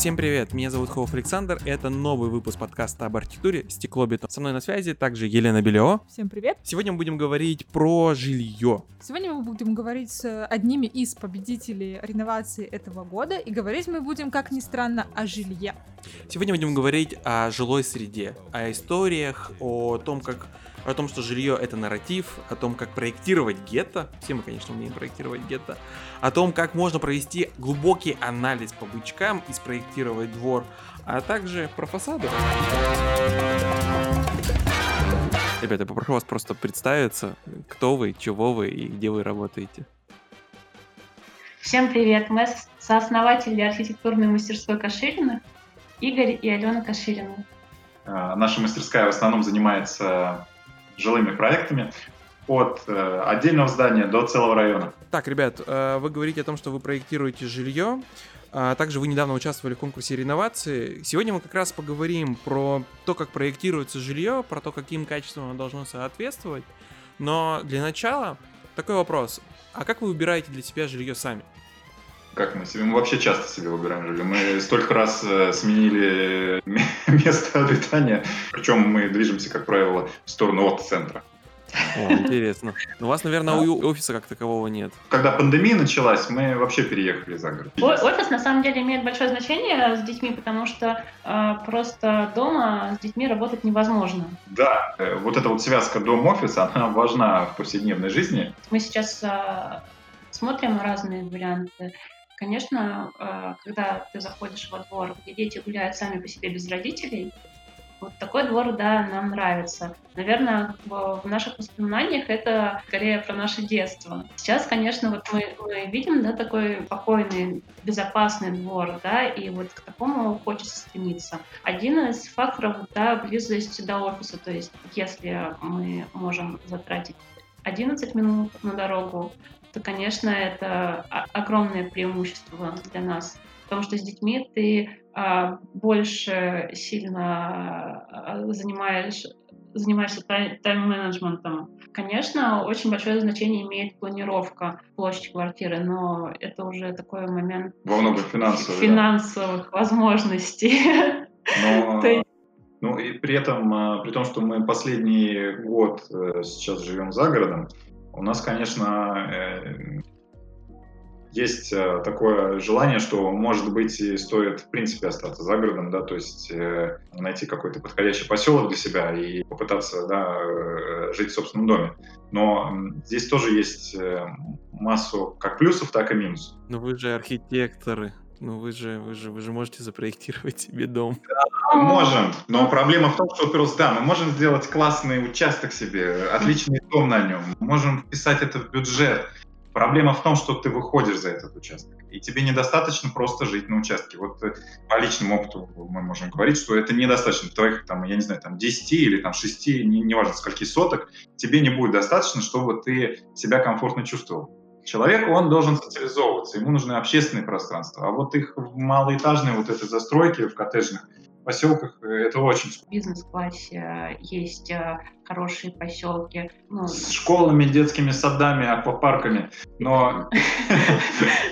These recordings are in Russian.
Всем привет, меня зовут Хоуф Александр, это новый выпуск подкаста об архитектуре «Стеклобетон». Со мной на связи также Елена Белео. Всем привет. Сегодня мы будем говорить про жилье. Сегодня мы будем говорить с одними из победителей реновации этого года, и говорить мы будем, как ни странно, о жилье. Сегодня будем говорить о жилой среде, о историях, о том, как о том, что жилье это нарратив, о том, как проектировать гетто, все мы, конечно, умеем проектировать гетто, о том, как можно провести глубокий анализ по бычкам и спроектировать двор, а также про фасады. Ребята, я попрошу вас просто представиться, кто вы, чего вы и где вы работаете. Всем привет, мы сооснователи архитектурной мастерской Каширина, Игорь и Алена Каширина. А, наша мастерская в основном занимается жилыми проектами от э, отдельного здания до целого района. Так, ребят, э, вы говорите о том, что вы проектируете жилье, а также вы недавно участвовали в конкурсе реновации. Сегодня мы как раз поговорим про то, как проектируется жилье, про то, каким качествам оно должно соответствовать. Но для начала такой вопрос. А как вы выбираете для себя жилье сами? Как мы себе? Мы вообще часто себе выбираем жилье. Мы столько раз э, сменили место обитания. Причем мы движемся, как правило, в сторону от центра. О, интересно. У вас, наверное, у офиса как такового нет. Когда пандемия началась, мы вообще переехали за город. Офис на самом деле имеет большое значение с детьми, потому что э, просто дома с детьми работать невозможно. Да, э, вот эта вот связка дом-офис, она важна в повседневной жизни. Мы сейчас э, смотрим разные варианты. Конечно, э, когда ты заходишь во двор, где дети гуляют сами по себе без родителей, вот такой двор, да, нам нравится. Наверное, в наших воспоминаниях это скорее про наше детство. Сейчас, конечно, вот мы, мы видим, да, такой спокойный, безопасный двор, да, и вот к такому хочется стремиться. Один из факторов, да, близость до офиса, то есть если мы можем затратить 11 минут на дорогу, то, конечно, это огромное преимущество для нас. Потому что с детьми ты а, больше сильно а, занимаешь занимаешься тайм-менеджментом. Конечно, очень большое значение имеет планировка площади квартиры, но это уже такой момент во много финансовых, финансовых да. возможностей. Но, ну и при этом, а, при том, что мы последний год э, сейчас живем за городом, у нас, конечно, э, есть э, такое желание, что, может быть, и стоит, в принципе, остаться за городом, да, то есть э, найти какой-то подходящий поселок для себя и попытаться, да, жить в собственном доме. Но здесь тоже есть массу как плюсов, так и минусов. Но вы же архитекторы. Ну вы же, вы же, вы же можете запроектировать себе дом. Да, можем, но проблема в том, что просто да, мы можем сделать классный участок себе, отличный дом на нем, можем вписать это в бюджет. Проблема в том, что ты выходишь за этот участок, и тебе недостаточно просто жить на участке. Вот э, по личному опыту мы можем говорить, что это недостаточно твоих, там, я не знаю, там 10 или там 6, не, неважно скольки соток, тебе не будет достаточно, чтобы ты себя комфортно чувствовал. Человек, он должен социализовываться, ему нужны общественные пространства. А вот их в вот этой застройке, в коттеджных поселках, э, это очень... В бизнес-классе э, есть хорошие поселки. Ну, с школами, детскими садами, аквапарками, но...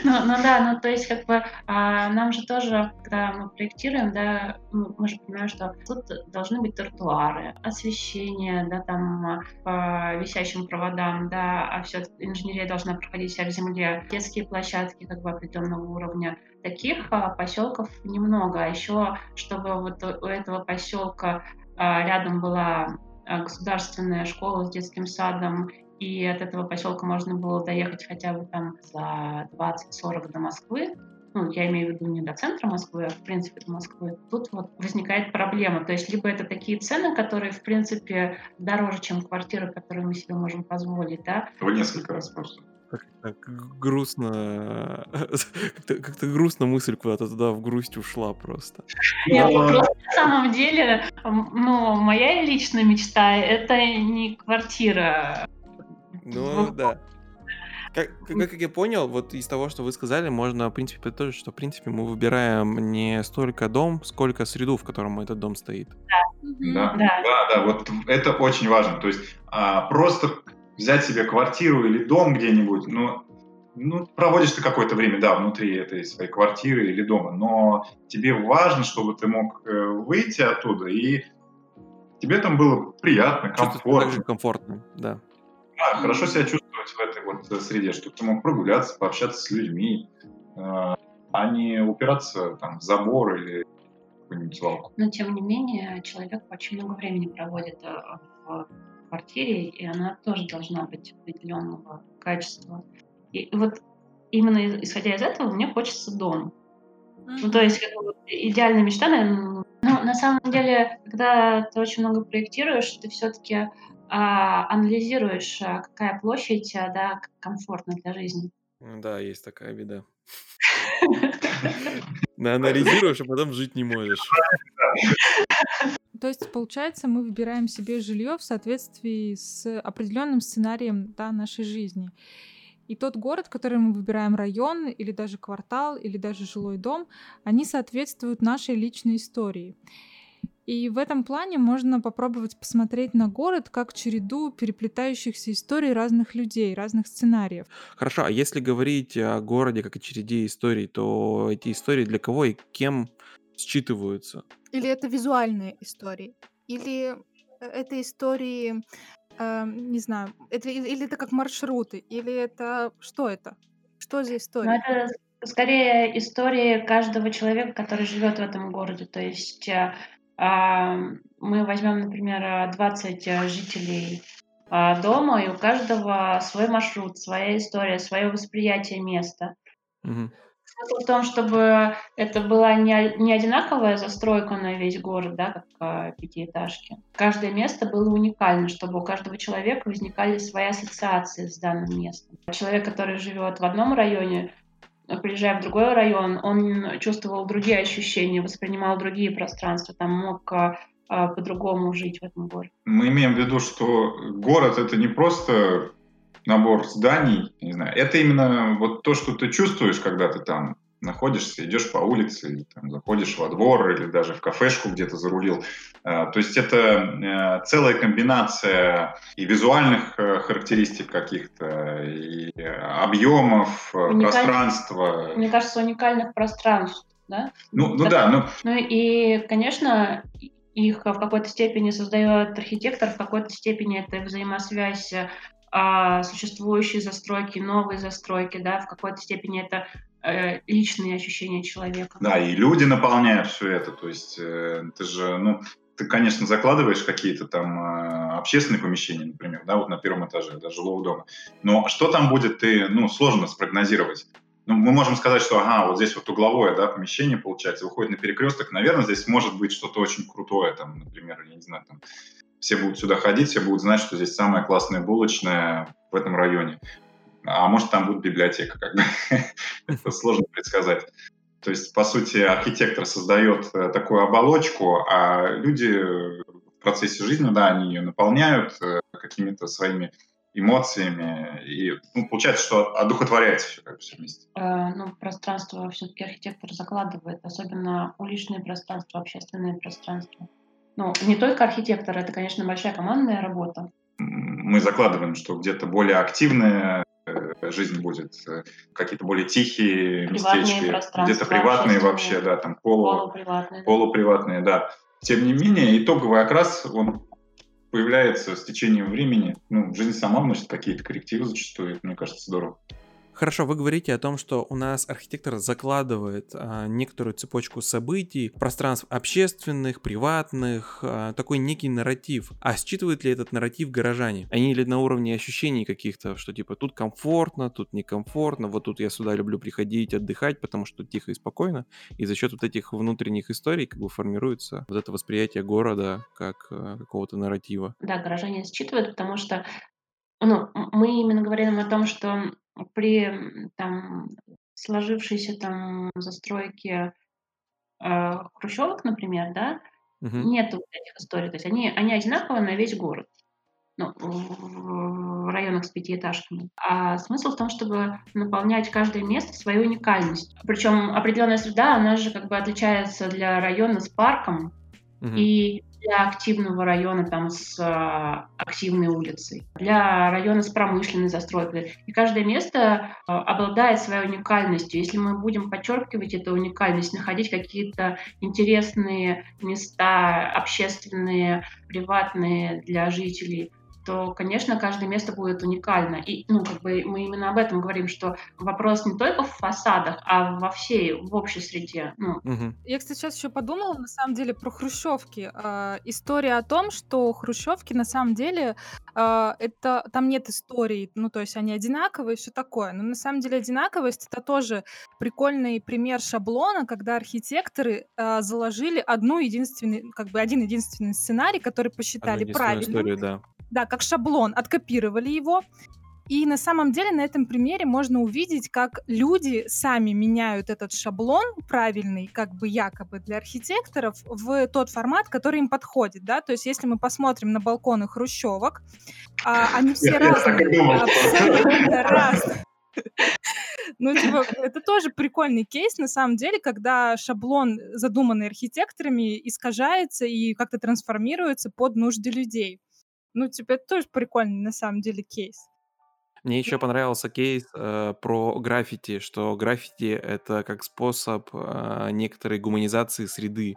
Ну, ну да, ну то есть как бы а, нам же тоже, когда мы проектируем, да, мы же понимаем, что тут должны быть тротуары, освещение, да, там по висящим проводам, да, а все инженерия должна проходить вся в земле, детские площадки как бы определенного уровня. Таких а, поселков немного. А еще, чтобы вот у этого поселка а, рядом была Э, государственная школа с детским садом, и от этого поселка можно было доехать хотя бы там за 20-40 до Москвы, ну, я имею в виду не до центра Москвы, а в принципе до Москвы, тут вот возникает проблема. То есть либо это такие цены, которые, в принципе, дороже, чем квартиры, которые мы себе можем позволить, да? В несколько раз просто как грустно, как-то, как-то грустно мысль куда-то туда в грусть ушла просто. Нет, Но... просто на самом деле, ну, моя личная мечта — это не квартира. Ну, да. Как, как, как я понял, вот из того, что вы сказали, можно, в принципе, подытожить, что, в принципе, мы выбираем не столько дом, сколько среду, в котором этот дом стоит. Да, да, да, да, да вот это очень важно. То есть а, просто взять себе квартиру или дом где-нибудь, ну, ну, проводишь ты какое-то время, да, внутри этой своей квартиры или дома, но тебе важно, чтобы ты мог э, выйти оттуда, и тебе там было приятно, комфортно. комфортно, да. Да, хорошо себя чувствовать в этой вот э, среде, чтобы ты мог прогуляться, пообщаться с людьми, э, а не упираться там в забор или какую-нибудь свалку. Но, тем не менее, человек очень много времени проводит в квартире, и она тоже должна быть определенного качества. И вот именно исходя из этого мне хочется дом. Mm-hmm. Ну, то есть как бы, идеальная мечта, наверное. Ну, на самом деле, когда ты очень много проектируешь, ты все-таки а, анализируешь, а, какая площадь, а, да, комфортна для жизни. Да, есть такая беда. Анализируешь, а потом жить не можешь. То есть, получается, мы выбираем себе жилье в соответствии с определенным сценарием да, нашей жизни. И тот город, который мы выбираем, район или даже квартал или даже жилой дом, они соответствуют нашей личной истории. И в этом плане можно попробовать посмотреть на город как череду переплетающихся историй разных людей, разных сценариев. Хорошо, а если говорить о городе как о череде историй, то эти истории для кого и кем считываются? Или это визуальные истории? Или э, это истории Эм, не знаю, это или это как маршруты, или это что это? Что за Ну, история? это скорее история каждого человека, который живет в этом городе. То есть э, а, мы возьмем, например, 20 э, жителей а, дома, и у каждого свой маршрут, своя история, свое восприятие места. Мгм. Смысл в том, чтобы это была не, не одинаковая застройка на весь город, да, как э, пятиэтажки. Каждое место было уникально, чтобы у каждого человека возникали свои ассоциации с данным местом. Человек, который живет в одном районе, приезжая в другой район, он чувствовал другие ощущения, воспринимал другие пространства, там мог э, по-другому жить в этом городе. Мы имеем в виду, что город это не просто набор зданий, не знаю, это именно вот то, что ты чувствуешь, когда ты там находишься, идешь по улице, или там, заходишь во двор, или даже в кафешку где-то зарулил. А, то есть это э, целая комбинация и визуальных э, характеристик каких-то, и объемов, э, Уникаль... пространства. Мне кажется, уникальных пространств, да? Ну, ну да, ну... Ну и, конечно, их в какой-то степени создает архитектор, в какой-то степени это взаимосвязь а, существующие застройки, новые застройки, да, в какой-то степени это э, личные ощущения человека. Да, и люди наполняют все это, то есть э, ты же, ну, ты, конечно, закладываешь какие-то там э, общественные помещения, например, да, вот на первом этаже, да, жилого дома, но что там будет, ты, ну, сложно спрогнозировать. Ну, мы можем сказать, что, ага, вот здесь вот угловое, да, помещение, получается, выходит на перекресток, наверное, здесь может быть что-то очень крутое, там, например, я не знаю, там, все будут сюда ходить, все будут знать, что здесь самая классная булочная в этом районе. А может, там будет библиотека, как бы. Это сложно предсказать. То есть, по сути, архитектор создает э, такую оболочку, а люди в процессе жизни, да, они ее наполняют э, какими-то своими эмоциями, и ну, получается, что одухотворяется все, как все вместе. Э, ну, пространство все-таки архитектор закладывает, особенно уличные пространства, общественные пространства. Ну, не только архитектор, это, конечно, большая командная работа. Мы закладываем, что где-то более активная э, жизнь будет, э, какие-то более тихие приватные местечки, где-то приватные вообще, да, там полу, полуприватные, полуприватные, да. Тем не менее, итоговый окрас, он появляется с течением времени. Ну, жизнь сама вносит какие-то коррективы зачастую, мне кажется, здорово. Хорошо, вы говорите о том, что у нас архитектор закладывает а, некоторую цепочку событий, пространств общественных, приватных, а, такой некий нарратив. А считывают ли этот нарратив горожане? Они ли на уровне ощущений каких-то, что типа тут комфортно, тут некомфортно, вот тут я сюда люблю приходить, отдыхать, потому что тихо и спокойно. И за счет вот этих внутренних историй как бы формируется вот это восприятие города как а, какого-то нарратива. Да, горожане считывают, потому что ну, мы именно говорим о том, что при там, сложившейся там застройке э, хрущевок, например, да, угу. нет вот этих историй. То есть они, они одинаковые на весь город. Ну, в районах с пятиэтажками. А смысл в том, чтобы наполнять каждое место свою уникальность. Причем определенная среда, она же как бы отличается для района с парком. Угу. И для активного района там с а, активной улицей, для района с промышленной застройкой. И каждое место а, обладает своей уникальностью. Если мы будем подчеркивать эту уникальность, находить какие-то интересные места общественные, приватные для жителей, то, конечно, каждое место будет уникально. И, ну, как бы мы именно об этом говорим, что вопрос не только в фасадах, а во всей, в общей среде. Ну. Угу. Я, кстати, сейчас еще подумала, на самом деле, про хрущевки. Э, история о том, что хрущевки, на самом деле, э, это там нет истории, ну, то есть они одинаковые, все такое. Но на самом деле одинаковость это тоже прикольный пример шаблона, когда архитекторы э, заложили одну единственный, как бы один единственный сценарий, который посчитали правильным. Историю, да да, как шаблон, откопировали его. И на самом деле на этом примере можно увидеть, как люди сами меняют этот шаблон правильный, как бы якобы для архитекторов, в тот формат, который им подходит, да. То есть если мы посмотрим на балконы хрущевок, а, они все разные, абсолютно разные. Ну, типа, это тоже прикольный кейс, на самом деле, когда шаблон, задуманный архитекторами, искажается и как-то трансформируется под нужды людей. Ну, типа, это тоже прикольный на самом деле кейс. Мне еще понравился кейс э, про граффити, что граффити это как способ э, некоторой гуманизации среды.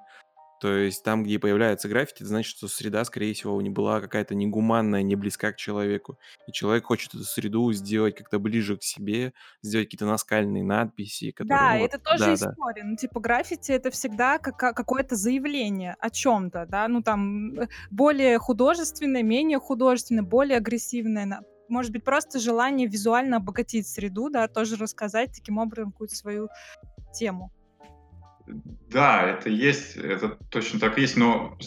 То есть там, где появляется граффити, это значит, что среда, скорее всего, не была какая-то негуманная, не близка к человеку. И человек хочет эту среду сделать как-то ближе к себе, сделать какие-то наскальные надписи. Которые, да, ну, это тоже да, история. Да. Ну, типа, граффити — это всегда как какое-то заявление о чем то да, ну, там, э, более художественное, менее художественное, более агрессивное, может быть, просто желание визуально обогатить среду, да, тоже рассказать таким образом какую-то свою тему. Да, это есть, это точно так есть, но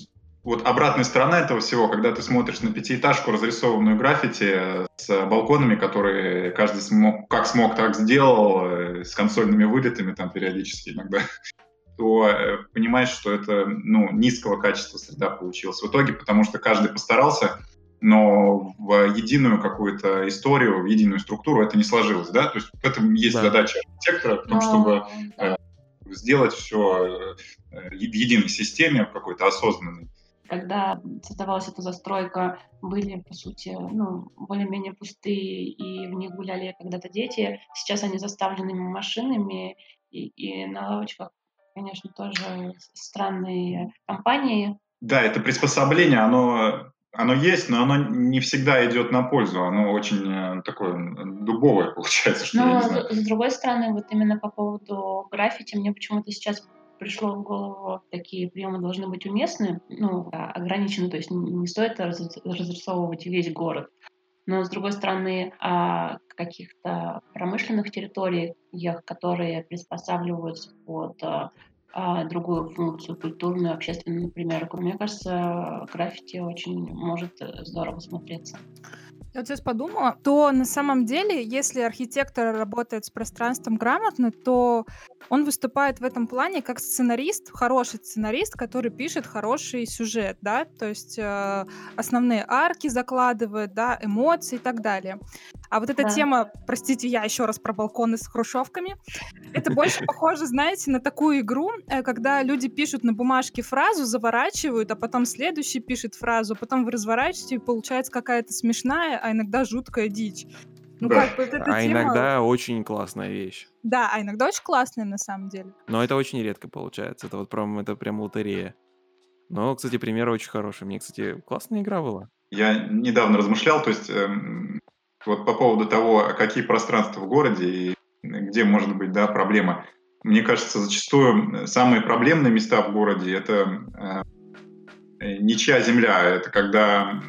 вот обратная сторона этого всего, когда ты смотришь на пятиэтажку, разрисованную граффити с балконами, которые каждый смог, как смог, так сделал, э, с консольными вылетами там периодически иногда, то э, понимаешь, что это ну, низкого качества среда получилась в итоге, потому что каждый постарался, но в единую какую-то историю, в единую структуру это не сложилось, да? То есть в этом есть да. задача архитектора, в том, чтобы э, сделать все э, в единой системе, в какой-то осознанной. Когда создавалась эта застройка, были, по сути, ну, более-менее пустые, и в них гуляли когда-то дети. Сейчас они заставлены машинами, и, и на лавочках, конечно, тоже странные компании. Да, это приспособление, оно оно есть, но оно не всегда идет на пользу. Оно очень э, такое дубовое получается. Что но с другой стороны, вот именно по поводу граффити, мне почему-то сейчас пришло в голову, такие приемы должны быть уместны, ну, ограничены, то есть не стоит разрисовывать весь город. Но, с другой стороны, о каких-то промышленных территориях, которые приспосабливаются под э, а, другую функцию, культурную, общественную, например. Мне кажется, граффити очень может э, здорово смотреться. Я вот сейчас подумала, то на самом деле, если архитектор работает с пространством грамотно, то он выступает в этом плане как сценарист, хороший сценарист, который пишет хороший сюжет, да, то есть э, основные арки закладывает, да, эмоции и так далее. А вот эта да. тема, простите, я еще раз про балконы с хрущевками, это больше похоже, знаете, на такую игру, э, когда люди пишут на бумажке фразу, заворачивают, а потом следующий пишет фразу, а потом вы разворачиваете, и получается какая-то смешная, а иногда жуткая дичь. Ну, да. как бы, вот а тема... иногда очень классная вещь. Да, а иногда очень классная на самом деле. Но это очень редко получается. Это вот прям, это прям лотерея. Но, кстати, пример очень хороший. Мне, кстати, классная игра была. Я недавно размышлял, то есть эм, вот по поводу того, какие пространства в городе и где может быть да, проблема. Мне кажется, зачастую самые проблемные места в городе это э, ничья земля. Это когда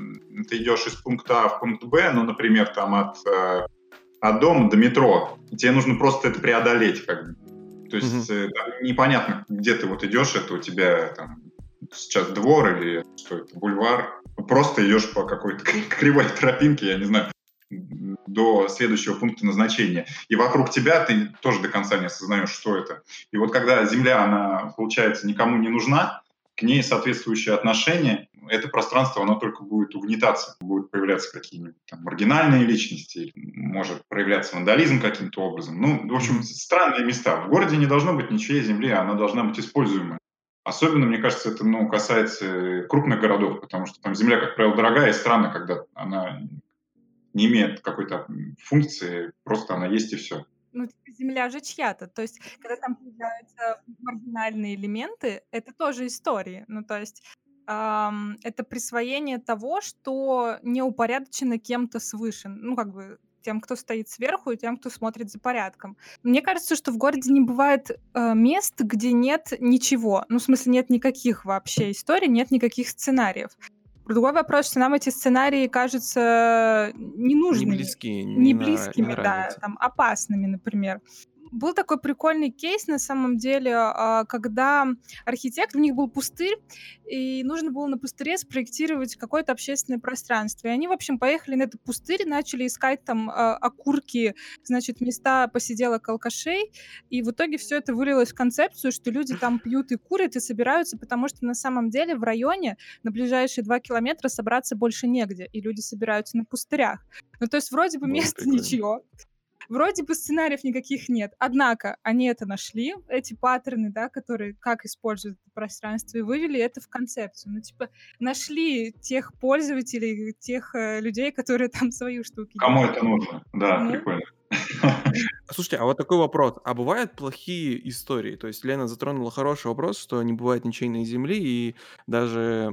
ты идешь из пункта А в пункт Б, ну, например, там от, э, от дома до метро, и тебе нужно просто это преодолеть. Как бы. То есть mm-hmm. непонятно, где ты вот идешь, это у тебя там сейчас двор или что это, бульвар. Просто идешь по какой-то кривой тропинке, я не знаю, до следующего пункта назначения. И вокруг тебя ты тоже до конца не осознаешь, что это. И вот когда земля, она, получается, никому не нужна, к ней соответствующее отношение, это пространство, оно только будет угнетаться, будут появляться какие-нибудь там маргинальные личности, может проявляться вандализм каким-то образом. Ну, в общем, странные места. В городе не должно быть ничьей земли, она должна быть используемой. Особенно, мне кажется, это ну, касается крупных городов, потому что там земля, как правило, дорогая, и странно, когда она не имеет какой-то функции, просто она есть и все. Ну, типа, земля же чья-то. То есть, когда там появляются маргинальные элементы, это тоже истории. Ну, то есть, ам, это присвоение того, что не упорядочено кем-то свыше. Ну, как бы тем, кто стоит сверху, и тем, кто смотрит за порядком. Мне кажется, что в городе не бывает э, мест, где нет ничего. Ну, в смысле, нет никаких вообще историй, нет никаких сценариев. Другой вопрос, что нам эти сценарии кажутся ненужными. Не близкие. Не, не близкими, не да, там, опасными, например был такой прикольный кейс на самом деле, а, когда архитектор, у них был пустырь, и нужно было на пустыре спроектировать какое-то общественное пространство. И они, в общем, поехали на этот пустырь, начали искать там а, окурки, значит, места посиделок алкашей, и в итоге все это вылилось в концепцию, что люди там пьют и курят и собираются, потому что на самом деле в районе на ближайшие два километра собраться больше негде, и люди собираются на пустырях. Ну, то есть вроде бы место ничего, Вроде бы сценариев никаких нет, однако они это нашли, эти паттерны, да, которые как используют это пространство, и вывели это в концепцию. Ну, типа, нашли тех пользователей, тех э, людей, которые там свою штуки Кому делают. это нужно? Да, ну, прикольно. Слушайте, а вот такой вопрос. А бывают плохие истории? То есть Лена затронула хороший вопрос, что не бывает ничейной земли, и даже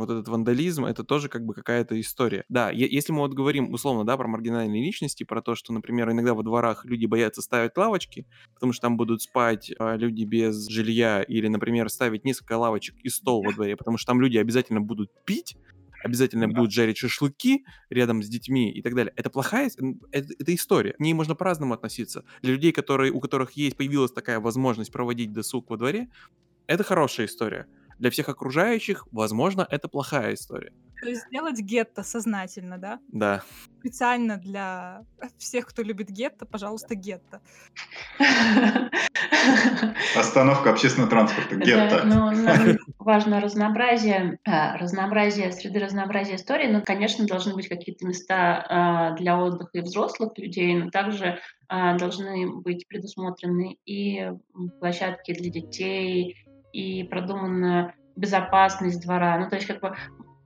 вот этот вандализм, это тоже как бы какая-то история. Да, если мы вот говорим условно, да, про маргинальные личности, про то, что, например, иногда во дворах люди боятся ставить лавочки, потому что там будут спать а, люди без жилья, или, например, ставить несколько лавочек и стол во дворе, потому что там люди обязательно будут пить, обязательно да. будут жарить шашлыки рядом с детьми и так далее. Это плохая это, это история. К ней можно по-разному относиться. Для людей, которые, у которых есть появилась такая возможность проводить досуг во дворе, это хорошая история. Для всех окружающих, возможно, это плохая история. То есть сделать гетто сознательно, да? Да. Специально для всех, кто любит гетто, пожалуйста, гетто. Остановка общественного транспорта, гетто. Да, ну, важно разнообразие, а, разнообразие среды, разнообразие истории. Ну, конечно, должны быть какие-то места а, для отдыха и взрослых людей, но также а, должны быть предусмотрены и площадки для детей, и продуманная безопасность двора. Ну, то есть как бы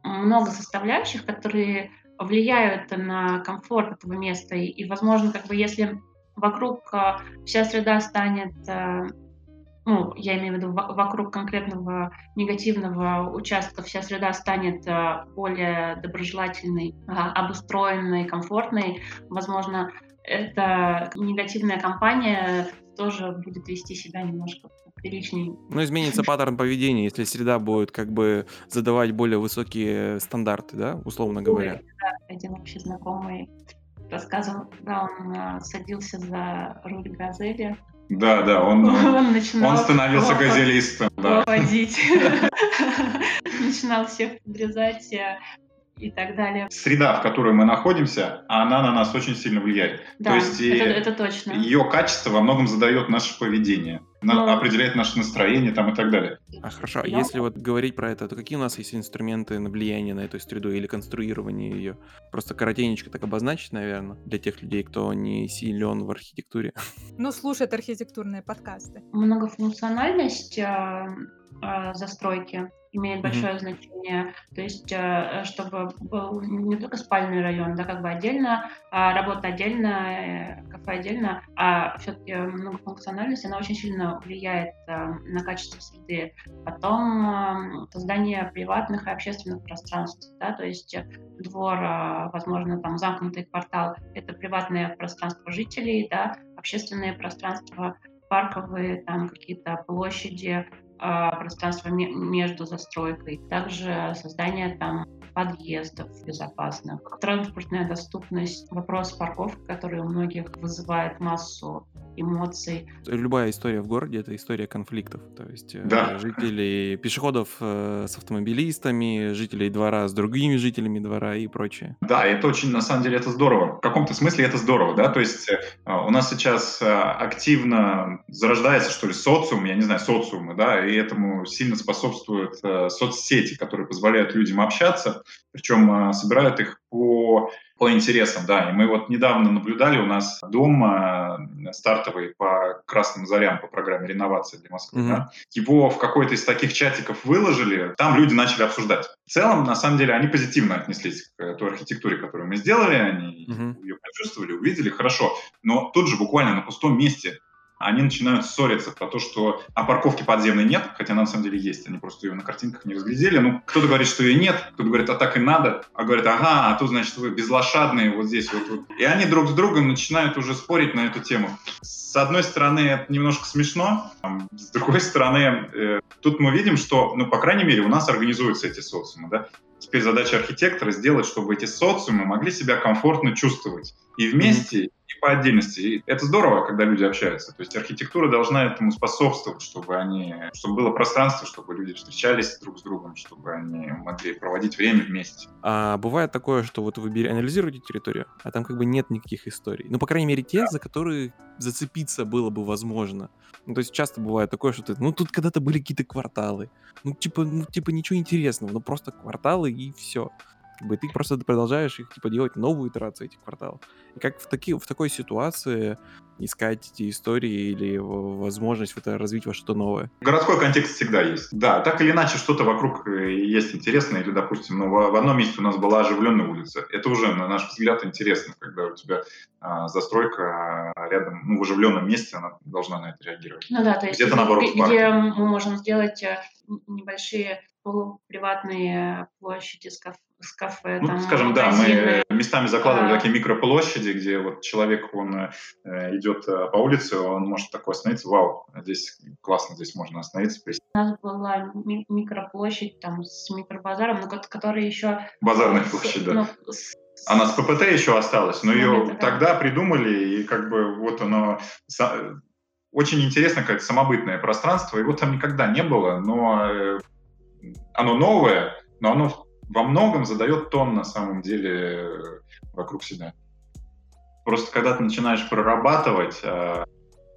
много составляющих, которые влияют на комфорт этого места. И, возможно, как бы если вокруг а, вся среда станет, а, ну, я имею в виду вокруг конкретного негативного участка вся среда станет а, более доброжелательной, обустроенной, комфортной, возможно, эта негативная компания тоже будет вести себя немножко приличней. Ну, изменится паттерн поведения, если среда будет как бы задавать более высокие стандарты, да, условно говоря. Ой, да, один вообще знакомый рассказывал, когда он а, садился за руль газели. Да, да, он, он, начинал он становился газелистом. Да. Водить. Начинал всех подрезать э, и так далее. Среда, в которой мы находимся, она на нас очень сильно влияет. Да, То есть это, это точно. Ее качество во многом задает наше поведение, Но... определяет наше настроение там и так далее. А хорошо, а если вот говорить про это, то какие у нас есть инструменты на влияние на эту среду или конструирование ее? Просто коротенечко так обозначить, наверное, для тех людей, кто не силен в архитектуре. Ну, слушает архитектурные подкасты. Многофункциональность э, э, застройки имеет большое mm-hmm. значение. То есть, э, чтобы был не только спальный район, да, как бы отдельно, а работа отдельно, э, кафе отдельно, а все-таки многофункциональность, она очень сильно влияет э, на качество среды. Потом создание приватных и общественных пространств, да, то есть двор, возможно, там замкнутый квартал, это приватное пространство жителей, да, общественные пространства, парковые, там какие-то площади, пространство между застройкой, также создание там подъездов безопасных, транспортная доступность, вопрос парковки, который у многих вызывает массу эмоций. Любая история в городе — это история конфликтов. То есть э, да. жителей, пешеходов э, с автомобилистами, жителей двора с другими жителями двора и прочее. Да, это очень, на самом деле, это здорово. В каком-то смысле это здорово, да? То есть э, у нас сейчас активно зарождается, что ли, социум, я не знаю, социумы, да, и этому сильно способствуют соцсети, которые позволяют людям общаться, причем собирают их по по интересам, да. И мы вот недавно наблюдали, у нас дом э, стартовый по красным зарям по программе реновации для Москвы, mm-hmm. да. Его в какой-то из таких чатиков выложили, там люди начали обсуждать. В целом, на самом деле, они позитивно отнеслись к той архитектуре, которую мы сделали, они mm-hmm. ее почувствовали, увидели, хорошо. Но тут же буквально на пустом месте они начинают ссориться про то, что а парковки подземной нет, хотя она на самом деле есть, они просто ее на картинках не разглядели. Ну, кто-то говорит, что ее нет, кто-то говорит, а так и надо, а говорит, ага, а тут, значит, вы безлошадные вот здесь вот. вот. И они друг с другом начинают уже спорить на эту тему. С одной стороны, это немножко смешно, с другой стороны, э, тут мы видим, что, ну, по крайней мере, у нас организуются эти социумы, да. Теперь задача архитектора сделать, чтобы эти социумы могли себя комфортно чувствовать и вместе, по отдельности. И это здорово, когда люди общаются. То есть архитектура должна этому способствовать, чтобы они, чтобы было пространство, чтобы люди встречались друг с другом, чтобы они могли проводить время вместе. А бывает такое, что вот вы анализируете территорию, а там как бы нет никаких историй. Ну, по крайней мере, те, за которые зацепиться было бы возможно. Ну, то есть часто бывает такое, что ты, ну, тут когда-то были какие-то кварталы. Ну, типа, ну, типа ничего интересного, ну, просто кварталы и все. Как бы ты просто продолжаешь их типа делать новую итерацию этих кварталов. И как в, таки, в такой ситуации искать эти истории или возможность в это развить во что-то новое? Городской контекст всегда есть. Да, так или иначе что-то вокруг э, есть интересное. Или, допустим, ну, в, в одном месте у нас была оживленная улица. Это уже, на наш взгляд, интересно, когда у тебя а, застройка а, рядом, ну, в оживленном месте, она должна на это реагировать. Ну да, то есть где-то наоборот, где мы можем сделать э, небольшие полуприватные площади с, кафе, с кафе. Ну, там, скажем, магазины. да, мы местами закладывали а... такие микроплощади, где вот человек, он э, идет э, по улице, он может такой остановиться, вау, здесь классно, здесь можно остановиться. У нас была ми- микроплощадь там с микробазаром, но который еще... Базарная площадь, да. Ну, с... Она с ППТ еще осталась, но ее да. тогда придумали, и как бы вот оно очень интересно, как самобытное пространство. Его там никогда не было, но э, оно новое, но оно во многом задает тон на самом деле вокруг себя. Просто когда ты начинаешь прорабатывать э,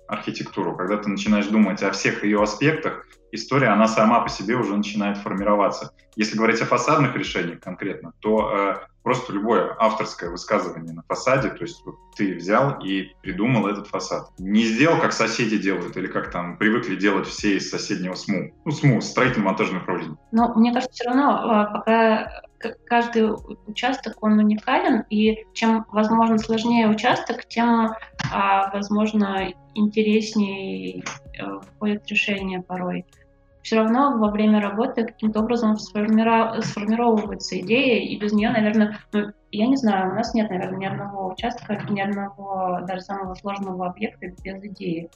архитектуру, когда ты начинаешь думать о всех ее аспектах, история, она сама по себе уже начинает формироваться. Если говорить о фасадных решениях конкретно, то э, просто любое авторское высказывание на фасаде, то есть вот ты взял и придумал этот фасад. Не сделал, как соседи делают, или как там привыкли делать все из соседнего СМУ. Ну, СМУ, строительно-монтажное управление. Но мне кажется, все равно, э, пока каждый участок, он уникален, и чем, возможно, сложнее участок, тем, а, возможно, интереснее э, входит решение порой. Все равно во время работы каким-то образом сформира... сформировывается идея, и без нее, наверное, ну, я не знаю, у нас нет, наверное, ни одного участка, ни одного даже самого сложного объекта без идеи.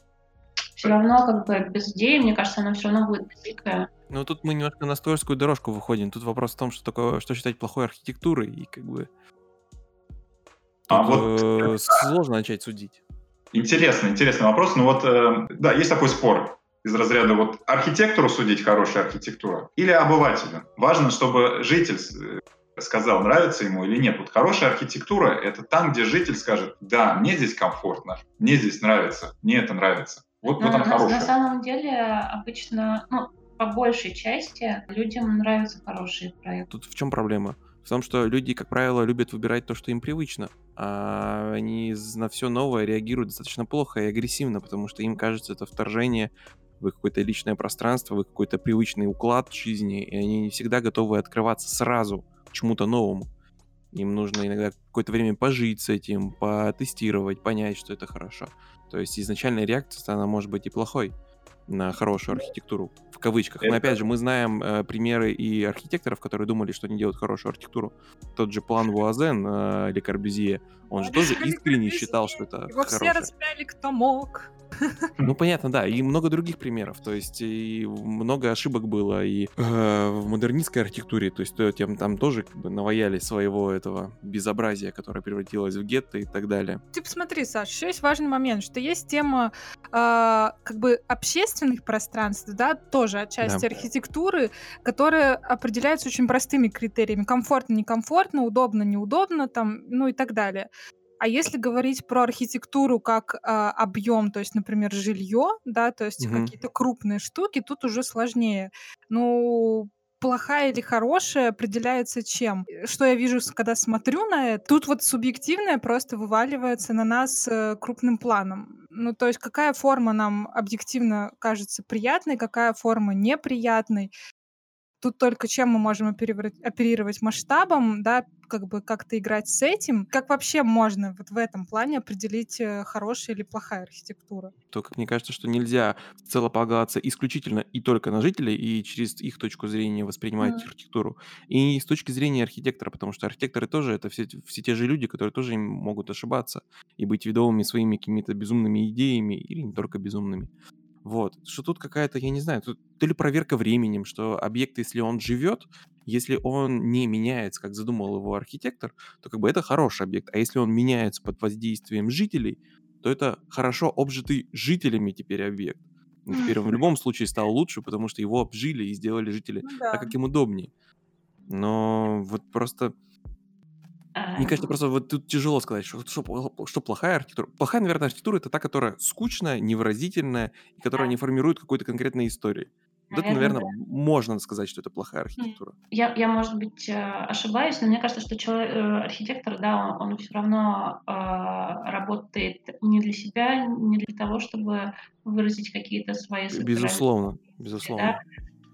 Все равно, как бы, без идеи, мне кажется, она все равно будет дикая. Ну, тут мы немножко на сторожскую дорожку выходим. Тут вопрос в том, что такое, что считать плохой архитектурой, и как бы... А вот э, сложно начать судить. Интересный, интересный вопрос. Ну вот, э, да, есть такой спор из разряда вот архитектору судить хорошая архитектура или обывателю. Важно, чтобы житель э, сказал, нравится ему или нет. Вот хорошая архитектура — это там, где житель скажет, да, мне здесь комфортно, мне здесь нравится, мне это нравится. Вот, вот она хорошая. На самом деле обычно, ну, по большей части людям нравятся хорошие проекты. Тут в чем проблема? В том, что люди, как правило, любят выбирать то, что им привычно, а они на все новое реагируют достаточно плохо и агрессивно, потому что им кажется это вторжение в их какое-то личное пространство, в их какой-то привычный уклад жизни, и они не всегда готовы открываться сразу к чему-то новому. Им нужно иногда какое-то время пожить с этим, потестировать, понять, что это хорошо. То есть изначальная реакция, она может быть и плохой на хорошую архитектуру, кавычках. Это... Но опять же, мы знаем э, примеры и архитекторов, которые думали, что они делают хорошую архитектуру. Тот же план Вуазен э, или Корбюзье, он же тоже искренне считал, что это Его все распяли, кто мог. Ну, понятно, да. И много других примеров. То есть, и много ошибок было и э, в модернистской архитектуре. То есть, то, тем там тоже как бы наваяли своего этого безобразия, которое превратилось в гетто и так далее. Типа, смотри, Саш, еще есть важный момент, что есть тема э, как бы общественных пространств, да, тоже отчасти да. архитектуры, которая определяется очень простыми критериями. Комфортно, некомфортно, удобно, неудобно, там, ну и так далее. А если говорить про архитектуру как э, объем, то есть, например, жилье, да, то есть угу. какие-то крупные штуки, тут уже сложнее. Ну, плохая или хорошая определяется чем? Что я вижу, когда смотрю на это? Тут вот субъективное просто вываливается на нас э, крупным планом. Ну, то есть какая форма нам объективно кажется приятной, какая форма неприятной. Тут только чем мы можем оперировать, масштабом, да, как бы как-то играть с этим. Как вообще можно вот в этом плане определить, э, хорошая или плохая архитектура? То, как мне кажется, что нельзя целополагаться исключительно и только на жителей, и через их точку зрения воспринимать Мгм. архитектуру. И с точки зрения архитектора, потому что архитекторы тоже это все, все те же люди, которые тоже могут ошибаться и быть ведомыми своими какими-то безумными идеями или не только безумными. Вот. Что тут какая-то, я не знаю, тут то ли проверка временем, что объект, если он живет, если он не меняется, как задумал его архитектор, то как бы это хороший объект. А если он меняется под воздействием жителей, то это хорошо обжитый жителями теперь объект. Ну, теперь он в любом случае стал лучше, потому что его обжили и сделали жители Ну так, да. как им удобнее. Но вот просто мне кажется, просто вот тут тяжело сказать, что, что, что плохая архитектура. Плохая, наверное, архитектура это та, которая скучная, невыразительная и которая Да. не формирует какой-то конкретной истории. Вот это, наверно, наверное, да. можно сказать, что это плохая архитектура. Я, я, может быть, э, ошибаюсь, но мне кажется, что чело- э, архитектор, да, он, все равно э, работает не для себя, не для того, чтобы выразить какие-то свои Безусловно, ценности, да. безусловно.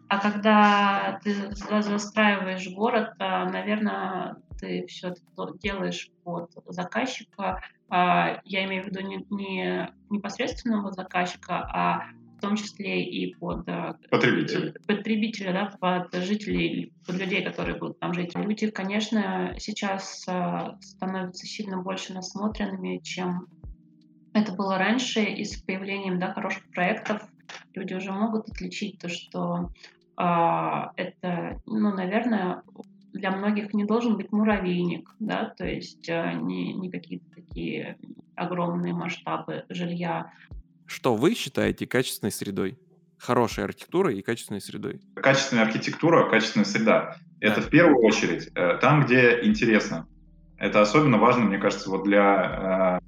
А когда ты за- застраиваешь город, наверное, ты все делаешь под заказчика. А, Я имею в виду не, не непосредственного заказчика, а в том числе и под э, Потребители. потребителя, да, под жителей, под людей, которые будут там жить. Люди, конечно, сейчас э, становятся сильно больше насмотренными, чем это было раньше, и с появлением да, хороших проектов люди уже могут отличить то, что а, это, ну, наверное, для многих не должен быть муравейник, да, то есть а, не, не какие-то такие огромные масштабы жилья. Что вы считаете качественной средой? Хорошей архитектурой и качественной средой. Качественная архитектура, качественная среда. Это в первую очередь э, там, где интересно. Это особенно важно, мне кажется, вот для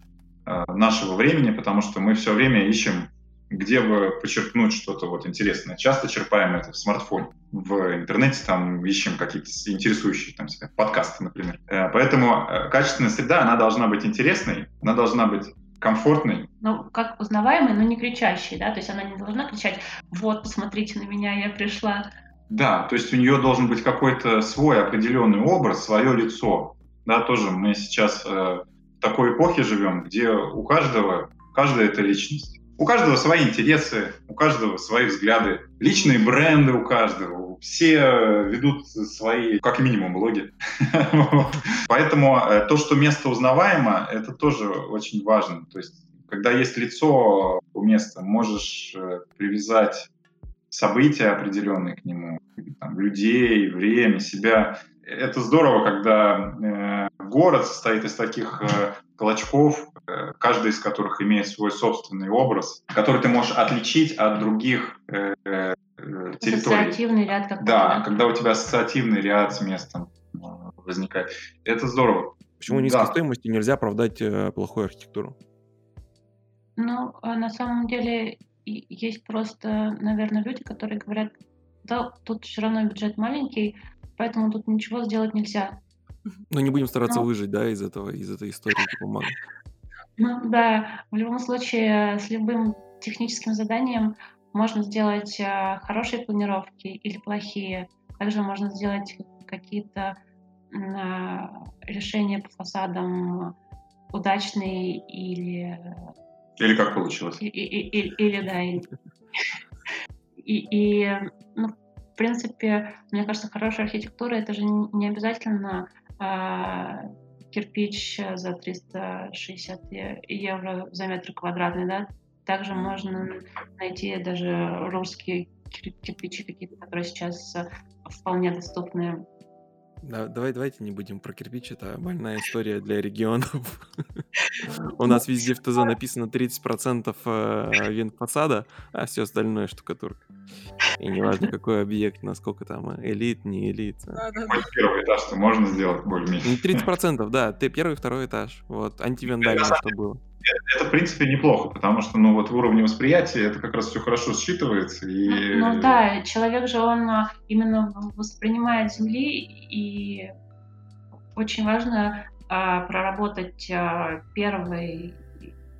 э, э, нашего времени, потому что мы все время ищем, где бы подчеркнуть что-то вот интересное. Часто черпаем это в смартфоне, в интернете там ищем какие-то интересующие там себя подкасты, например. Э, Поэтому э, качественная среда, она должна быть интересной, она должна быть комфортной, Ну, как узнаваемый, но не кричащий, да, то есть она не должна кричать, вот, посмотрите на меня, я пришла. Да, то есть у нее должен быть какой-то свой определенный образ, свое лицо. Да, тоже мы сейчас э, в такой эпохе живем, где у каждого, каждая это личность. У каждого свои интересы, у каждого свои взгляды, личные бренды у каждого. Все ведут свои, как минимум, блоги. Поэтому э, то, что место узнаваемо, это тоже очень важно. То есть, когда есть лицо у места, можешь э, привязать события определенные к нему, людей, время, себя. Это здорово, когда э, город состоит из таких э, клочков, э, каждый из которых имеет свой собственный образ, который ты можешь отличить от других э, э, территорий. Ассоциативный ряд какой-то. Да, когда у тебя ассоциативный ряд с местом э, возникает. Это здорово. Почему низкой Да. стоимостью нельзя оправдать э, плохую архитектуру? Ну, а на самом деле есть просто, наверное, люди, которые говорят, да, тут все равно бюджет маленький, поэтому тут ничего сделать нельзя. Но не будем стараться Ну. выжить, да, из этого, из этой истории типа. Ну, да, в любом случае с любым техническим заданием можно сделать а, хорошие планировки или плохие. Также можно сделать какие-то а, решения по фасадам удачные или Или как получилось? И- и- и- или да, или- и, и, ну, в принципе, мне кажется, хорошая архитектура это же не обязательно кирпич за 360 е- евро за метр квадратный, да. Также можно найти даже русские кир- кирпичи какие-то, которые сейчас а, вполне доступны. Да, давай, давайте не будем про кирпич, это больная история для регионов. У нас везде в ТЗ написано 30% э, вент фасада, а все остальное штукатурка. И неважно, какой объект, насколько там элит, не элит. первый этаж-то можно сделать более-менее. Ну, 30%, да, ты первый, второй этаж. Вот, антивандальное, что было. Это, в принципе, неплохо, потому что, ну, вот в уровне восприятия это как раз все хорошо считывается. И... Ну, ну да, человек же, он а, именно воспринимает Земли, и очень важно а, проработать а, первый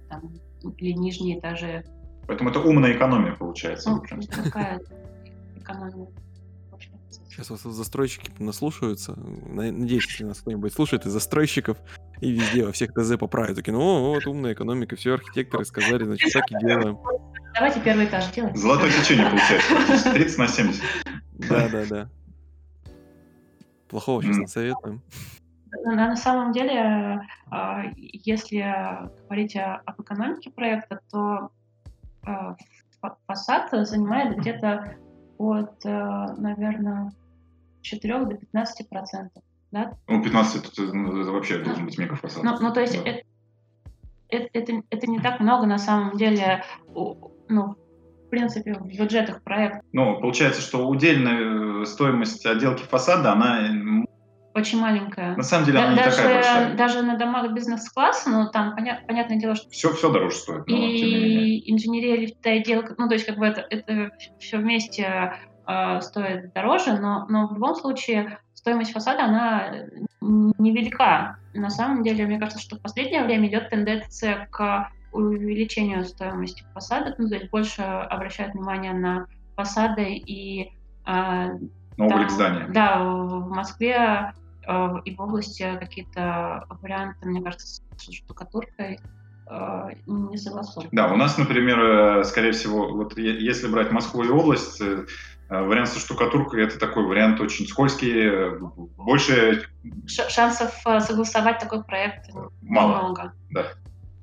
там, или нижние этажи. Поэтому это умная экономия получается. Ну, такая экономия. Сейчас вас застройщики наслушаются. Надеюсь, если нас кто-нибудь слушает из застройщиков и везде во всех ТЗ поправят. Такие, ну вот умная экономика, все архитекторы сказали, значит так и делаем. Давайте первый этаж делаем. Золотое течение получается. 30 на 70. Да, да, да. Плохого сейчас не советуем. На, самом деле, а, если говорить об экономике проекта, то а, фасад занимает где-то от, а, наверное, 4 до 15 процентов. Да? Ну, 15 это, ну, это вообще должен быть мегафасад. Ну, ну то есть да. это, это, это, это не так много на самом деле, ну, в принципе, в бюджетах проекта. Ну, получается, что удельная э, стоимость отделки фасада, она очень маленькая. На самом деле она даже, не такая большая. Даже на домах бизнес-класса, ну там поня- понятное дело, что... Все, все дороже стоит. И инженерия, лифта, отделка, ну то есть как бы это, это все вместе э, стоит дороже, но, но в любом случае стоимость фасада, она невелика. На самом деле, мне кажется, что в последнее время идет тенденция к увеличению стоимости фасада, ну, то есть больше обращают внимание на фасады и э, Новые здания. Да, в Москве э, и в области какие-то варианты, мне кажется, с штукатуркой э, не согласованы. Да, у нас, например, э, скорее всего, вот если брать Москву и область, вариант со штукатуркой это такой вариант очень скользкий, больше... Шансов согласовать такой проект Мало. много. Да.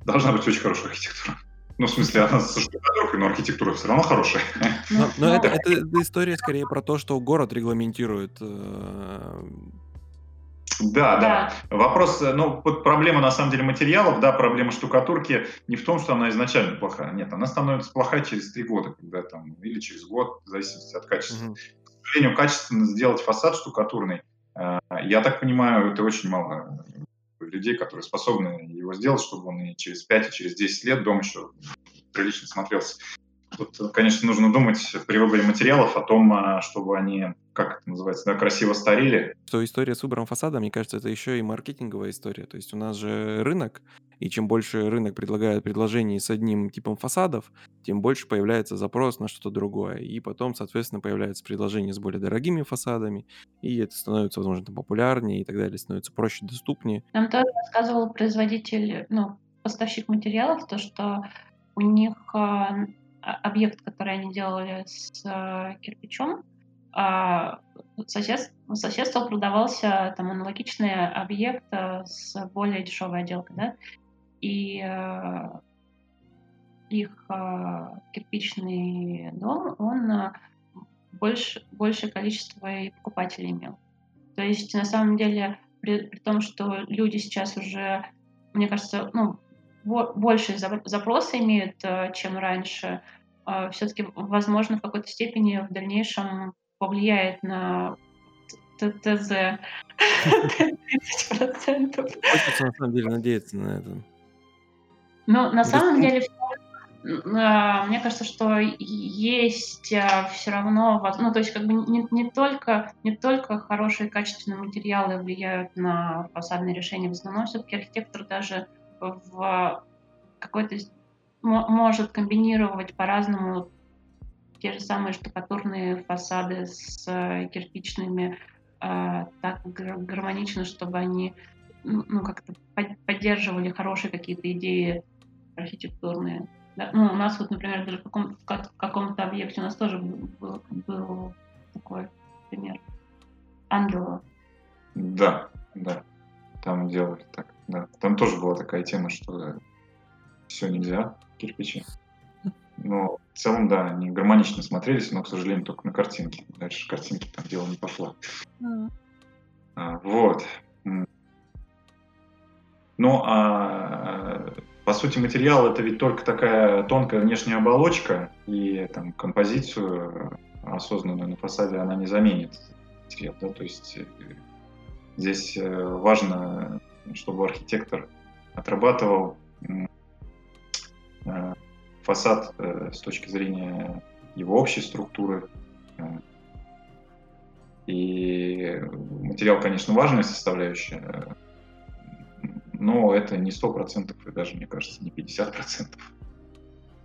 Должна быть очень хорошая архитектура. Ну, в смысле, она со штукатуркой, но архитектура все равно хорошая. Но, но это, это история скорее про то, что город регламентирует э, да, да, Вопрос, э, ну, вот проблема на самом деле материалов, да, проблема штукатурки не в том, что она изначально плохая. Нет, она становится плохая через три года, когда там, или через год, в зависимости от качества. Угу. К сожалению, качественно сделать фасад штукатурный, э, я так понимаю, это очень мало людей, которые способны его сделать, чтобы он и через 5, и через 10 лет дом еще прилично смотрелся. Тут, конечно, нужно думать при выборе материалов о том, а, чтобы они, как это называется, да, красиво старили. Что история с выбором фасада, мне кажется, это еще и маркетинговая история. То есть у нас же рынок, и чем больше рынок предлагает предложений с одним типом фасадов, тем больше появляется запрос на что-то другое. И потом, соответственно, появляется предложение с более дорогими фасадами, и это становится, возможно, популярнее и так далее, становится проще, доступнее. Нам тоже рассказывал производитель, ну, поставщик материалов, то, что у них а, объект, который они делали с э, кирпичом, а, сосед, соседству продавался там аналогичный объект э, с более дешевой отделкой, да, и э, их кирпичный дом, он больше, большее количество и покупателей имел. То есть, на самом деле, при, при том, что люди сейчас уже, мне кажется, ну, больше запросы имеют, чем раньше, а, все-таки, возможно, в какой-то степени в дальнейшем повлияет на ТТЗ 30%. Хочется на самом деле надеяться на это. Ну, на самом деле, а, мне кажется, что есть а, все равно, ну, то есть, как бы не, не, только, не только хорошие качественные материалы влияют на фасадные решения, в основном все-таки архитектор даже в какой-то может комбинировать по-разному те же самые штукатурные фасады с э, кирпичными э, так гармонично, чтобы они ну, как-то поддерживали хорошие какие-то идеи архитектурные. Да? Ну, у нас вот, например, даже в, каком, в каком-то объекте у нас тоже был, был такой пример. Ангела. Да, да. Там делали так. Да. Там тоже была такая тема, что все нельзя кирпичи. Но в целом, да, они гармонично смотрелись, но, к сожалению, только на картинке. Дальше картинки там дело не пошло. Mm. А, вот. Ну, а по сути, материал это ведь только такая тонкая внешняя оболочка, и там композицию осознанную на фасаде она не заменит цвет, да, то есть э, здесь э, важно, чтобы архитектор отрабатывал фасад с точки зрения его общей структуры. И материал, конечно, важная составляющая, но это не 100%, и даже, мне кажется, не 50%.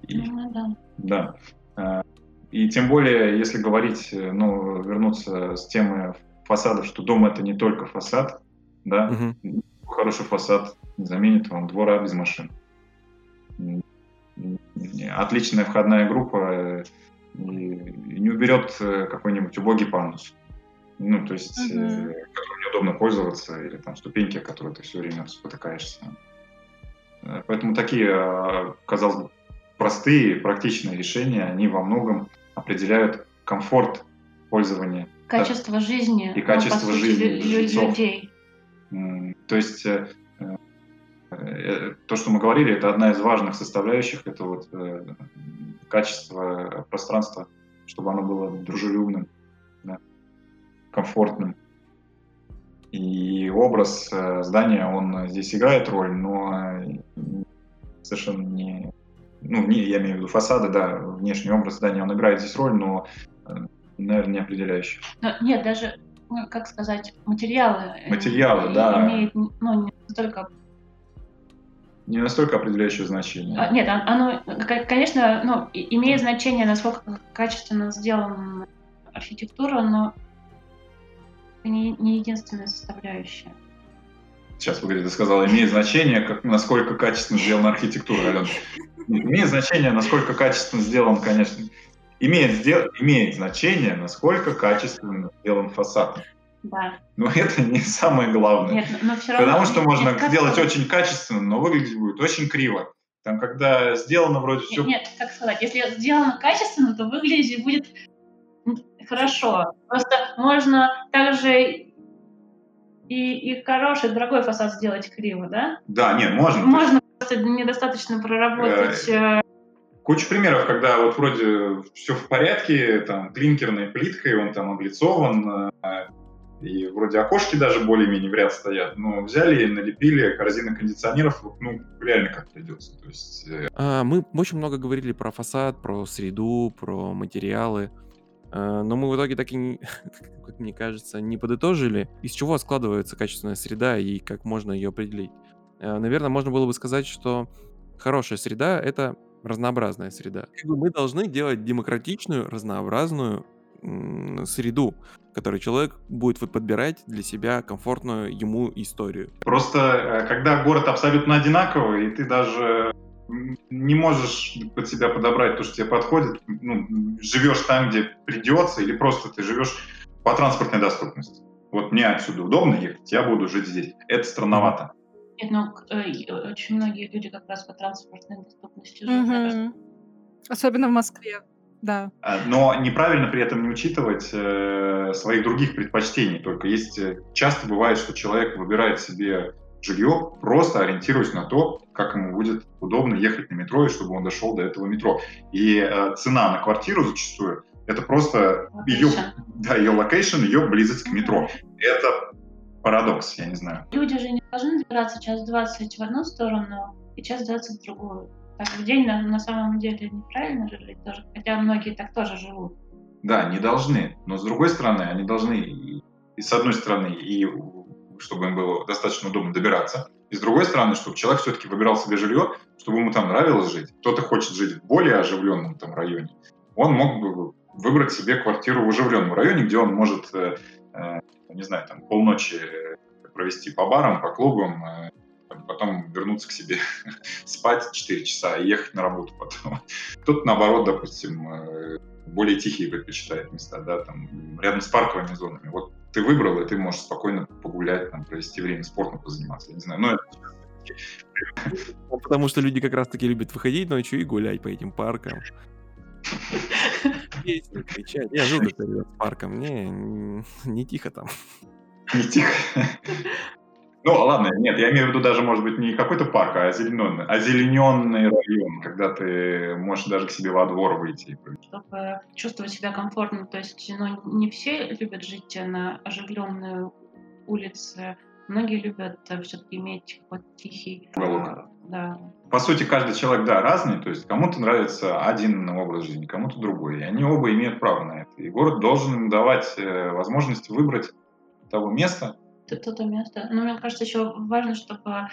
И, ну, да. да. И тем более, если говорить, ну, вернуться с темы фасадов, что дом это не только фасад, да, угу. хороший фасад заменит вам двора без машин. Отличная входная группа не уберет э, какой-нибудь убогий пандус. Ну, то есть, угу. которым неудобно пользоваться, или там ступеньки, о которых ты все время спотыкаешься. Э, поэтому такие, а, казалось бы, простые, практичные решения, они во многом определяют комфорт пользования. Качество да, жизни. И качество ну, жизни лю- людей. То есть э, э, то, что мы говорили, это одна из важных составляющих, это вот э, качество пространства, чтобы оно было дружелюбным, да, комфортным. И образ здания, он здесь играет роль, но совершенно не ну, не, я имею в виду фасады, да, внешний образ здания, он играет здесь роль, но, э, наверное, не определяющий. Но, нет, даже, ну, как сказать, материалы. Э, материалы, да. Имеют, ну, не настолько не настолько определяющее значение. А, нет, оно, конечно, ну, имеет значение, насколько качественно сделана архитектура, но не, не единственная составляющая сейчас вы говорите, сказала, имеет значение, как, насколько качественно сделана архитектура. Имеет значение, насколько качественно сделан, конечно, имеет, сдел... имеет значение, насколько качественно сделан фасад. Да. Но это не самое главное. Нет, но все равно, Потому что можно нет, сделать как... очень качественно, но выглядеть будет очень криво. Там, когда сделано вроде нет, все... Нет, как сказать, если сделано качественно, то выглядеть будет хорошо. Просто можно также и, и хороший, дорогой фасад сделать криво, да? Да, нет, можно. Можно просто недостаточно проработать. Э, э, куча примеров, когда вот вроде все в порядке, там клинкерной плиткой, он там облицован, э, и вроде окошки даже более-менее в ряд стоят, но взяли и налепили корзины кондиционеров, ну, реально как придется. То есть... А, мы очень много говорили про фасад, про среду, про материалы. А, но мы в итоге так и, не, как мне кажется, не подытожили, из чего складывается качественная среда и как можно ее определить. А, Наверное, можно было бы сказать, что хорошая среда — это разнообразная среда. Мы должны делать демократичную, разнообразную среду, в которой человек будет вот подбирать для себя комфортную ему историю. Просто э, когда город абсолютно одинаковый, и ты даже не можешь под себя подобрать то, что тебе подходит, ну, живешь там, где придется, или просто ты живешь по транспортной доступности. Вот мне отсюда удобно ехать, я буду жить здесь. Это странновато. Нет, ну, э, очень многие люди как раз по транспортной доступности живут. Угу. Особенно в Москве, да. А, но неправильно при этом не учитывать э, своих других предпочтений. Только есть э, часто бывает, что человек выбирает себе жилье, просто ориентируясь на то, как ему будет удобно ехать на метро, и чтобы он дошел до этого метро. И э, цена на квартиру зачастую это просто ее, да, ее location, ее близость к метро. Это парадокс, я не знаю. Люди же не должны добираться час 20 в одну сторону и час 20 в другую. В день на, на самом деле неправильно жить тоже, хотя многие так тоже живут. Да, не должны, но с другой стороны, они должны и, и с одной стороны и чтобы им было достаточно удобно добираться. И с другой стороны, чтобы человек все-таки выбирал себе жилье, чтобы ему там нравилось жить. Кто-то хочет жить в более оживленном там районе. Он мог бы выбрать себе квартиру в оживленном районе, где он может, э, э, не знаю, там полночи провести по барам, по клубам, э, потом вернуться к себе спать 4 часа и ехать на работу потом. Кто-то, наоборот, допустим, э, более тихие предпочитает места, да, там, рядом с парковыми зонами. Вот ты выбрал, и ты можешь спокойно погулять, там, провести время, спортом позаниматься, я не знаю, но это ну, Потому что люди как раз-таки любят выходить ночью и гулять по этим паркам. Песни кричать. Я живу с парком, мне не тихо там. Не тихо. Ну, ладно, нет, я имею в виду даже, может быть, не какой-то парк, а озелененный, озелененный район, когда ты можешь даже к себе во двор выйти. Чтобы чувствовать себя комфортно, то есть, ну, не все любят жить на оживленной улице, многие любят э, все-таки иметь какой-то тихий... Уголок. Да. по сути, каждый человек, да, разный, то есть кому-то нравится один образ жизни, кому-то другой, и они оба имеют право на это. И город должен им давать э, возможность выбрать того места. Это то место. Но мне кажется, еще важно, чтобы,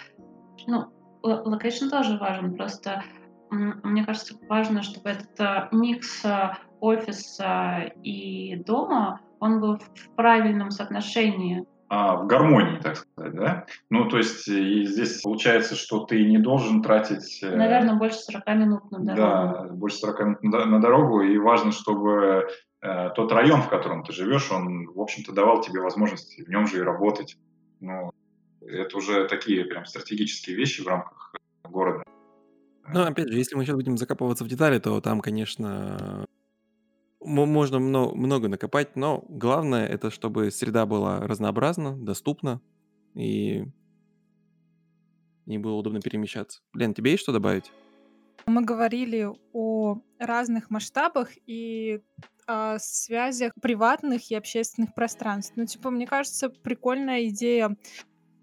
ну, location тоже важен, просто мне кажется, важно, чтобы этот э, микс э, офиса и дома, он был в правильном соотношении. А, в гармонии, так сказать, да? Ну, то есть и здесь получается, что ты не должен тратить... Э, Наверное, больше 40 минут на дорогу. Да, больше 40 минут на дорогу, и важно, чтобы э, тот район, в котором ты живешь, он, в общем-то, давал тебе возможность в нем же и работать. Ну, это уже такие прям стратегические вещи в рамках города. Ну, опять же, если мы сейчас будем закапываться в детали, то там, конечно, можно много накопать, но главное это, чтобы среда была разнообразна, доступна и не было удобно перемещаться. Лен, тебе есть что добавить? Мы говорили о разных масштабах и о связях приватных и общественных пространств. Ну, типа, мне кажется, прикольная идея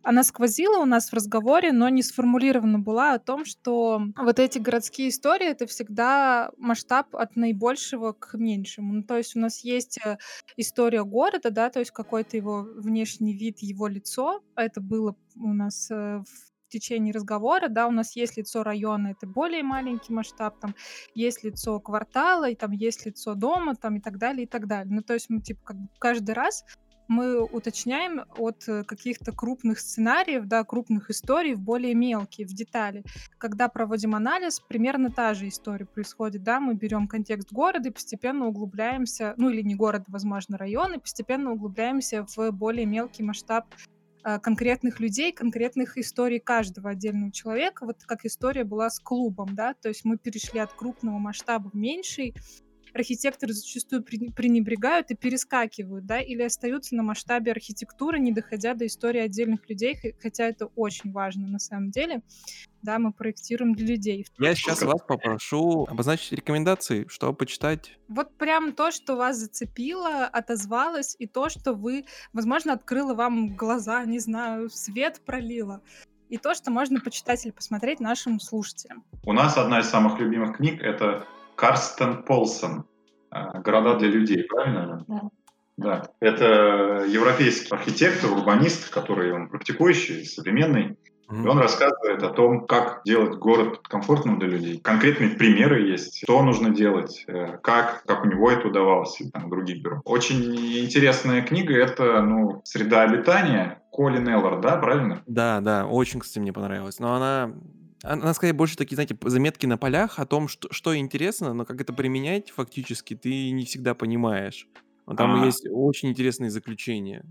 она сквозила у нас в разговоре, но не сформулирована была о том, что вот эти городские истории — это всегда масштаб от наибольшего к меньшему. Ну, то есть у нас есть э, история города, да, то есть какой-то его внешний вид, его лицо. Это было у нас э, в течение разговора, да, у нас есть лицо района, это более маленький масштаб, там есть лицо квартала, и там есть лицо дома, там и так далее, и так далее. Ну, то есть мы, типа, как каждый раз мы уточняем от э, каких-то крупных сценариев, да, крупных историй в более мелкие, в детали. Когда проводим анализ, примерно та же история происходит, да, мы берем контекст города и постепенно углубляемся, ну или не город, возможно, район, и постепенно углубляемся в более мелкий масштаб конкретных людей, конкретных историй каждого отдельного человека, вот как история была с клубом, да, то есть мы перешли от крупного масштаба в меньший, архитекторы зачастую пренебрегают и перескакивают, да, или остаются на масштабе архитектуры, не доходя до истории отдельных людей, хотя это очень важно на самом деле. Да, мы проектируем для людей. Я сейчас вас попрошу обозначить рекомендации, что почитать. Вот прям то, что вас зацепило, отозвалось, и то, что вы, возможно, открыло вам глаза, не знаю, свет пролило и то, что можно почитать или посмотреть нашим слушателям. У нас одна из самых любимых книг — это Карстен Полсон э, «Города для людей», правильно? Да. Да, это европейский архитектор, урбанист, который он практикующий, современный. Mm-hmm. И он рассказывает о том, как делать город комфортным для людей. Конкретные примеры есть, что нужно делать, э, как, как у него это удавалось, и там других бюро. Очень интересная книга — это ну, «Среда обитания», Колин Эллар, да, правильно? Да, да, очень, кстати, мне понравилось. Но она она, скорее, больше такие, знаете, заметки на полях о том, что, что интересно, но как это применять фактически, ты не всегда понимаешь. Там а. есть очень интересные заключения.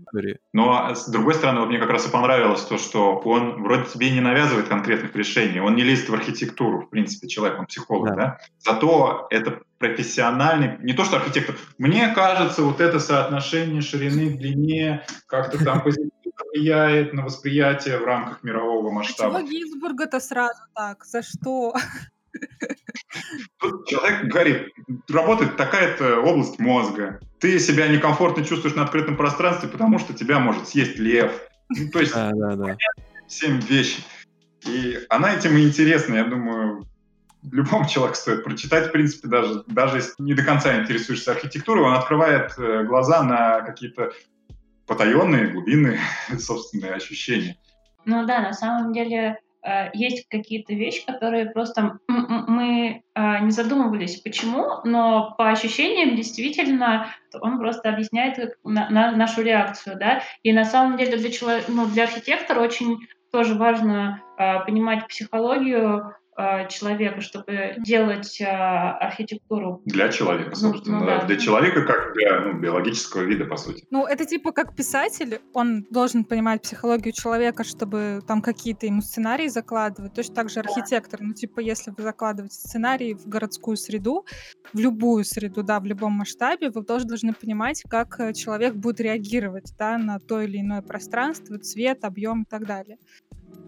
Но а с другой стороны, вот мне как раз и понравилось то, что он вроде тебе не навязывает конкретных решений, он не лезет в архитектуру, в принципе, человек, он психолог, да. да? Зато это профессиональный, не то что архитектор, мне кажется, вот это соотношение ширины к длине как-то там влияет на восприятие в рамках мирового масштаба. Чего Гинзбурга-то сразу так? За что? Тут человек говорит, работает такая-то область мозга. Ты себя некомфортно чувствуешь на открытом пространстве, потому что тебя может съесть лев. Ну, то есть, да, да, да. семь вещи. И она этим и интересна, я думаю, любому человеку стоит прочитать, в принципе, даже, даже если не до конца интересуешься архитектурой, он открывает э, глаза на какие-то потаенные, глубинные собственные ощущения. Ну да, на самом деле э, есть какие-то вещи, которые просто мы э, не задумывались, почему, но по ощущениям действительно он просто объясняет на нашу реакцию, да. И на самом деле для человека, ну для архитектора очень тоже важно э, понимать психологию Э, человека, чтобы делать э, архитектуру. Для человека, собственно. Ну, ну, да. Для человека, как для ну, биологического вида, по сути. Ну, это типа как писатель, он должен понимать психологию человека, чтобы там какие-то ему сценарии закладывать. Точно так же архитектор. Ну, типа, если вы закладываете сценарий в городскую среду, в любую среду, да, в любом масштабе, вы тоже должны понимать, как э, человек будет реагировать, да, на то или иное пространство, цвет, объем и так далее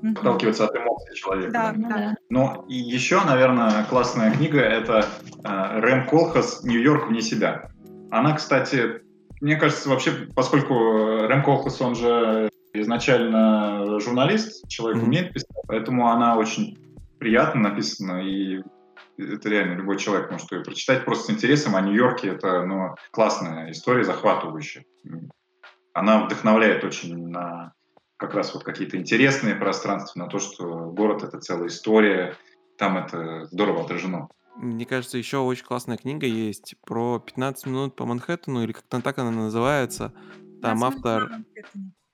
отталкиваться от эмоций человека. Да, да. да. Ну, и еще, наверное, классная книга — это э, Рэм Колхас «Нью-Йорк вне себя». Она, кстати, мне кажется, вообще, поскольку Рэм Колхас, он же изначально журналист, человек mm-hmm. умеет писать, поэтому она очень приятно написано, и это реально любой человек может ее прочитать просто с интересом. А Нью-Йорке это ну, классная история, захватывающая. Она вдохновляет очень на как раз вот какие-то интересные пространства, на то, что город — это целая история, там это здорово отражено. Мне кажется, еще очень классная книга есть про 15 минут по Манхэттену, или как-то так она называется. Там автор...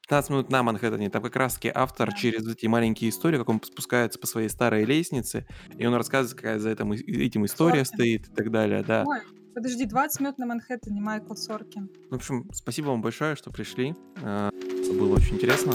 15 минут на Манхэттене. Там как раз-таки автор через эти маленькие истории, как он спускается по своей старой лестнице, и он рассказывает, какая за этим, этим история Соркин. стоит и так далее, да. Ой, подожди, 20 минут на Манхэттене, Майкл Соркин. В общем, спасибо вам большое, что пришли. Это было очень интересно.